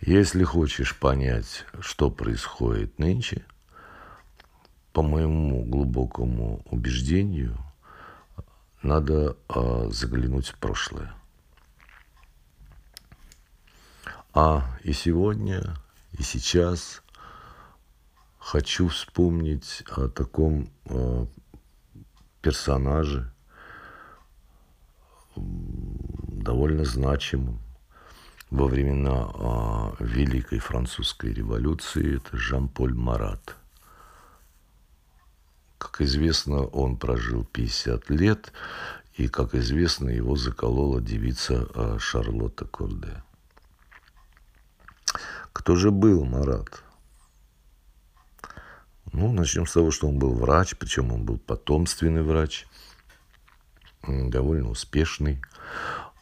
Если хочешь понять, что происходит нынче, по моему глубокому убеждению, надо э, заглянуть в прошлое. А и сегодня, и сейчас хочу вспомнить о таком э, персонаже, довольно значимом во времена э, Великой Французской революции. Это Жан-Поль Марат. Как известно, он прожил 50 лет, и, как известно, его заколола девица э, Шарлотта Корде. Кто же был Марат? Ну, начнем с того, что он был врач, причем он был потомственный врач, довольно успешный.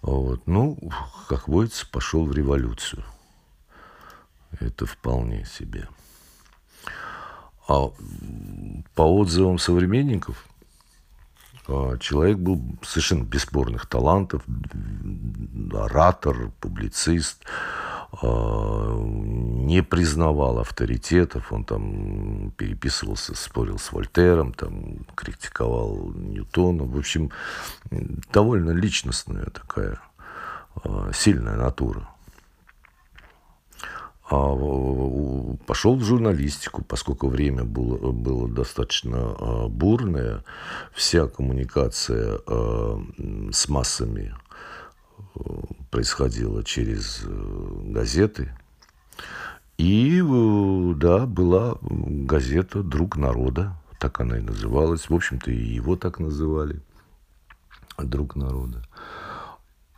Вот. Ну, как водится, пошел в революцию. Это вполне себе. А по отзывам современников, а, человек был совершенно бесспорных талантов, оратор, публицист, не признавал авторитетов, он там переписывался, спорил с Вольтером, там критиковал Ньютона. В общем, довольно личностная такая а, сильная натура. А пошел в журналистику, поскольку время было, было достаточно бурное, вся коммуникация с массами происходило через э, газеты. И, э, да, была газета «Друг народа», так она и называлась. В общем-то, и его так называли, «Друг народа».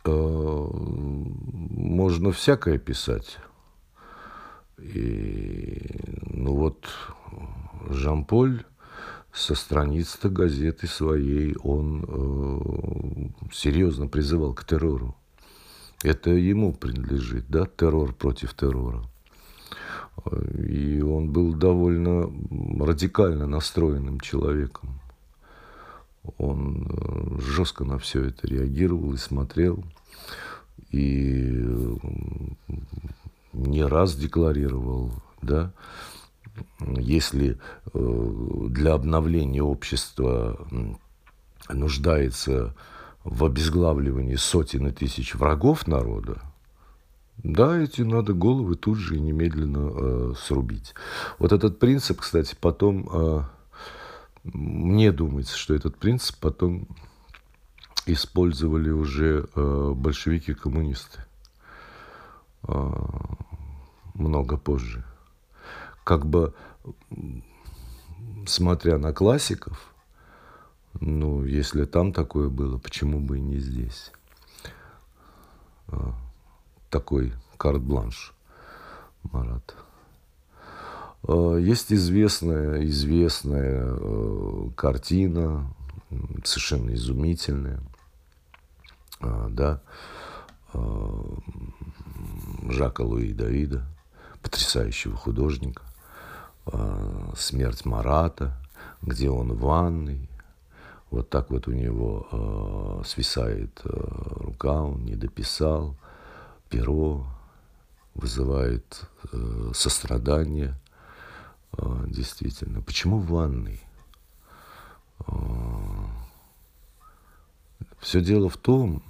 Э, можно всякое писать. И, ну вот, Жан-Поль со страниц-то газеты своей он серьезно призывал к террору. Это ему принадлежит, да, террор против террора. И он был довольно радикально настроенным человеком. Он э, жестко на все это реагировал и смотрел. И не раз декларировал, да, если э, для обновления общества нуждается в обезглавливании сотен и тысяч врагов народа, да, эти надо головы тут же и немедленно э, срубить. Вот этот принцип, кстати, потом, э, мне думается, что этот принцип потом использовали уже э, большевики-коммунисты э, много позже. Как бы, смотря на классиков, ну, если там такое было, почему бы и не здесь? А, такой карт-бланш, Марат. А, есть известная, известная э, картина, совершенно изумительная, а, да, Жака Луи Давида, потрясающего художника, «Смерть Марата», где он в ванной, вот так вот у него э, свисает э, рука, он не дописал, перо вызывает э, сострадание, э, действительно. Почему в ванной? Э, все дело в том,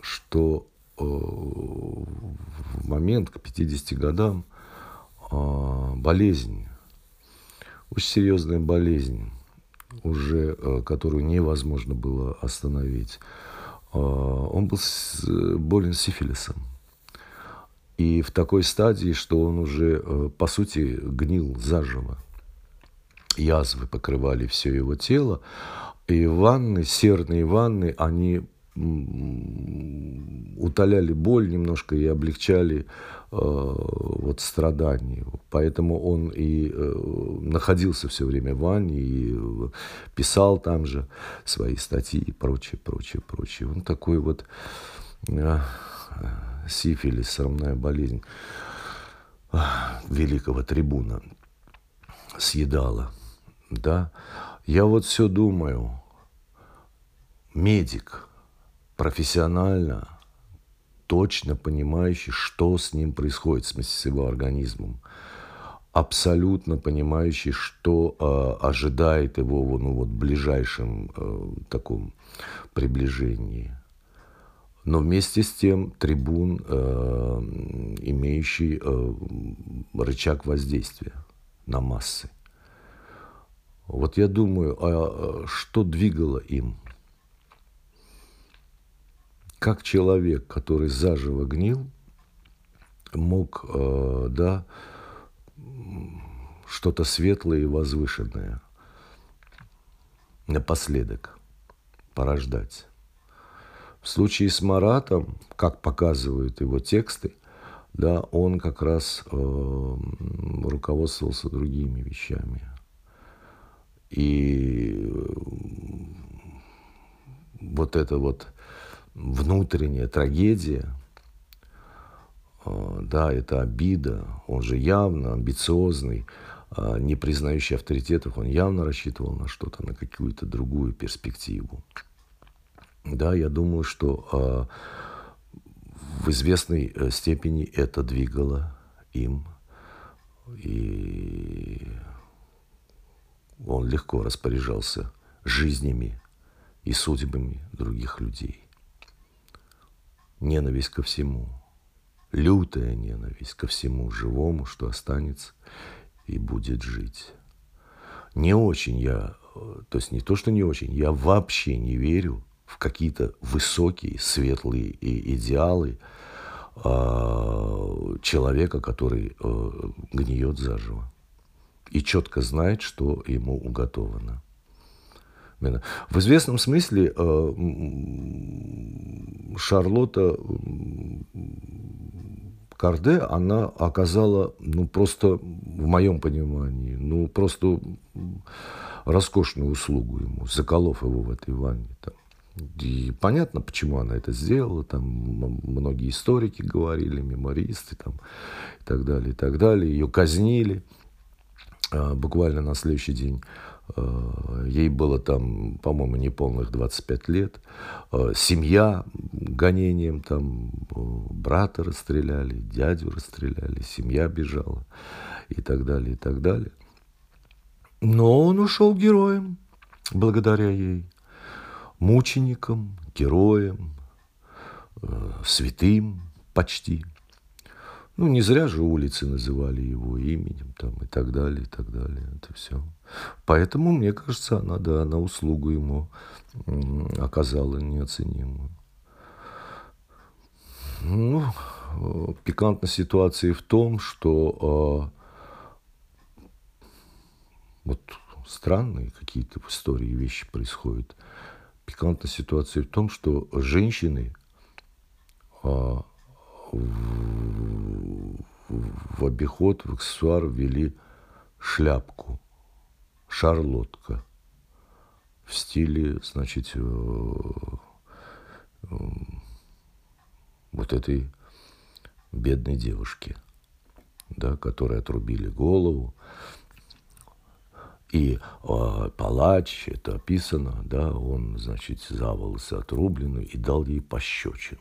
что э, в момент к 50 годам э, болезнь, очень серьезная болезнь, уже, э, которую невозможно было остановить. Э, он был болен сифилисом. И в такой стадии, что он уже, э, по сути, гнил заживо. Язвы покрывали все его тело. И ванны, серные ванны, они утоляли боль немножко и облегчали Э, вот страданий. Поэтому он и э, находился все время в ванне и э, писал там же свои статьи и прочее, прочее, прочее. Он такой вот сифилис, срамная болезнь великого трибуна съедала. Да? Я вот все думаю, медик профессионально – точно понимающий, что с ним происходит, в смысле с его организмом. Абсолютно понимающий, что э, ожидает его ну, вот, в ближайшем э, таком приближении. Но вместе с тем трибун, э, имеющий э, рычаг воздействия на массы. Вот я думаю, а что двигало им? Как человек, который заживо гнил, мог, э, да, что-то светлое и возвышенное напоследок порождать. В случае с Маратом, как показывают его тексты, да, он как раз э, руководствовался другими вещами. И вот эта вот внутренняя трагедия, а, да, это обида, он же явно амбициозный, а, не признающий авторитетов, он явно рассчитывал на что-то, на какую-то другую перспективу. Да, я думаю, что а, в известной э, степени это двигало им. И он легко распоряжался жизнями и судьбами других людей. Ненависть ко всему, лютая ненависть ко всему живому, что останется и будет жить. Не очень я, то есть не то, что не очень, я вообще не верю в какие-то высокие, светлые идеалы э, человека, который э, гниет заживо и четко знает, что ему уготовано. В известном смысле э, Шарлотта Карде, она оказала, ну, просто, в моем понимании, ну, просто роскошную услугу ему, заколов его в этой ванне. Там. И понятно, почему она это сделала, там многие историки говорили, мемористы там, и так далее, и так далее. Ее казнили а, буквально на следующий день. А, ей было там, по-моему, неполных 25 лет. А, семья гонением, там брата расстреляли, дядю расстреляли, семья бежала и так далее, и так далее. Но он ушел героем благодаря ей. Мучеником, героем, э, святым почти. Ну, не зря же улицы называли его именем там, и так далее, и так далее. Это все. Поэтому, мне кажется, она, да, на услугу ему оказала неоценимую. Ну, пикантность ситуации в том, что э, вот странные какие-то в истории вещи происходят. Пикантность ситуации в том, что женщины э, в, обиход, в аксессуар ввели шляпку, шарлотка в стиле, значит, э, э, вот этой бедной девушки, да, которой отрубили голову. И э, палач, это описано, да, он, значит, за волосы отрублены и дал ей пощечину.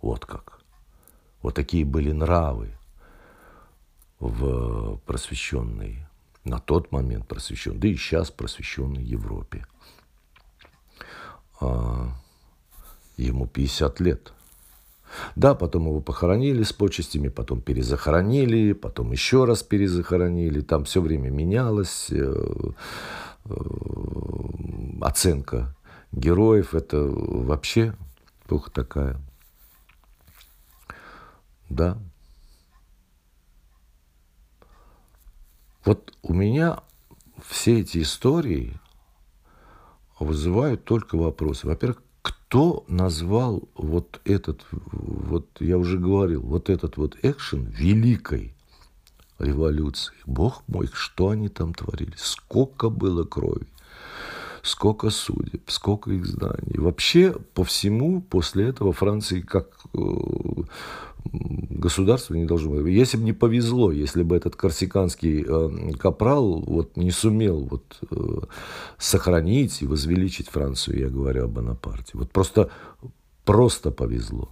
Вот как. Вот такие были нравы в просвещенной, на тот момент просвещенной, да и сейчас просвещенной Европе. А, ему 50 лет. Да, потом его похоронили с почестями, потом перезахоронили, потом еще раз перезахоронили. Там все время менялось э, э, оценка героев. Это вообще плохо такая да. Вот у меня все эти истории вызывают только вопросы. Во-первых, кто назвал вот этот, вот я уже говорил, вот этот вот экшен великой революции? Бог мой, что они там творили? Сколько было крови? Сколько судеб, сколько их знаний. Вообще, по всему, после этого Франции как э, государство не должно быть. Если бы не повезло, если бы этот корсиканский э, капрал вот, не сумел вот, э, сохранить и возвеличить Францию, я говорю об Бонапарте. Вот просто, просто повезло.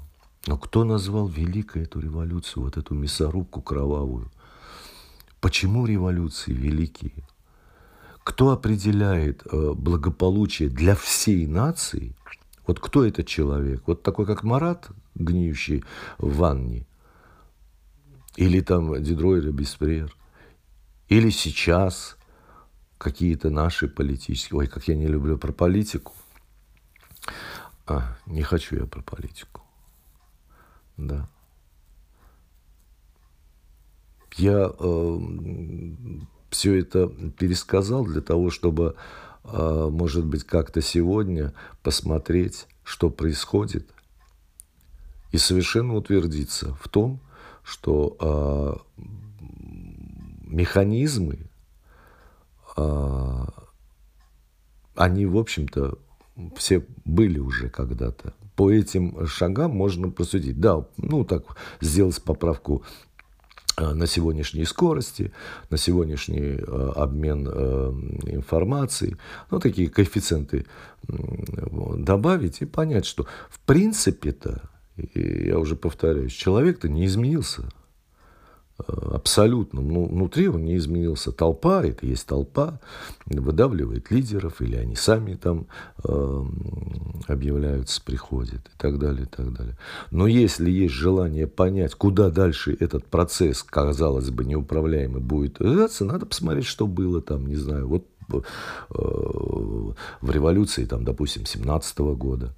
Но кто назвал великой эту революцию, вот эту мясорубку кровавую? Почему революции великие? Кто определяет э, благополучие для всей нации? Вот кто этот человек? Вот такой, как Марат, гниющий в ванне? Или там Дидро или Беспрер? Или сейчас какие-то наши политические... Ой, как я не люблю про политику. А, не хочу я про политику. Да. Я э, все это пересказал для того, чтобы, э, может быть, как-то сегодня посмотреть, что происходит, и совершенно утвердиться в том, что э, механизмы, э, они, в общем-то, все были уже когда-то. По этим шагам можно просудить. Да, ну так сделать поправку на сегодняшней скорости, на сегодняшний э, обмен э, информацией, ну, такие коэффициенты добавить и понять, что в принципе-то, я уже повторяюсь, человек-то не изменился абсолютно. Ну, внутри он не изменился. Толпа, это есть толпа, выдавливает лидеров, или они сами там э, объявляются, приходят и так далее, и так далее. Но если есть желание понять, куда дальше этот процесс, казалось бы, неуправляемый будет двигаться, надо посмотреть, что было там, не знаю, вот э, в революции, там, допустим, 17 года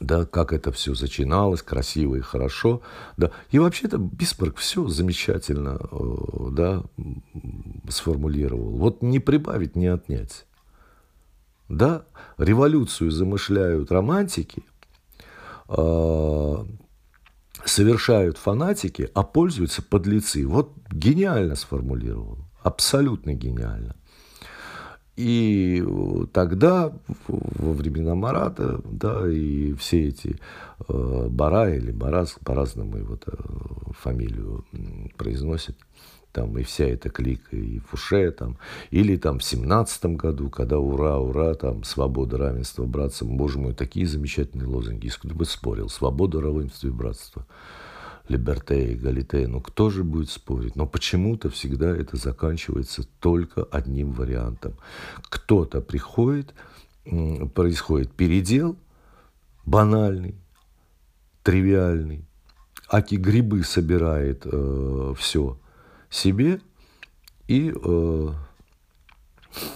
да, как это все начиналось, красиво и хорошо, да, и вообще-то Бисмарк все замечательно, э, да, сформулировал. Вот не прибавить, не отнять. Да, революцию замышляют романтики, э, совершают фанатики, а пользуются подлецы. Вот гениально сформулировал, абсолютно гениально. И тогда, во времена Марата, да, и все эти э, Бара или Барас, по-разному его фамилию произносят, там и вся эта клика, и Фуше, там, или там в семнадцатом году, когда ура, ура, там, свобода, равенство, братство, боже мой, такие замечательные лозунги, кто бы спорил, свобода, равенство и братство. Либерте и Галите. Ну кто же будет спорить? Но почему-то всегда это заканчивается только одним вариантом. Кто-то приходит, происходит передел банальный, тривиальный. Аки грибы собирает э, все себе и э,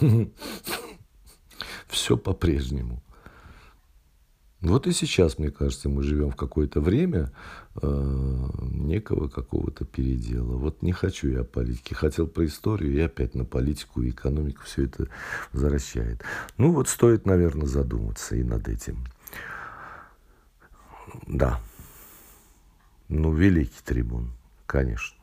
все по-прежнему. Вот и сейчас, мне кажется, мы живем в какое-то время э, некого какого-то передела. Вот не хочу я о политике. Хотел про историю, и опять на политику и экономику все это возвращает. Ну вот стоит, наверное, задуматься и над этим. Да. Ну, великий трибун, конечно.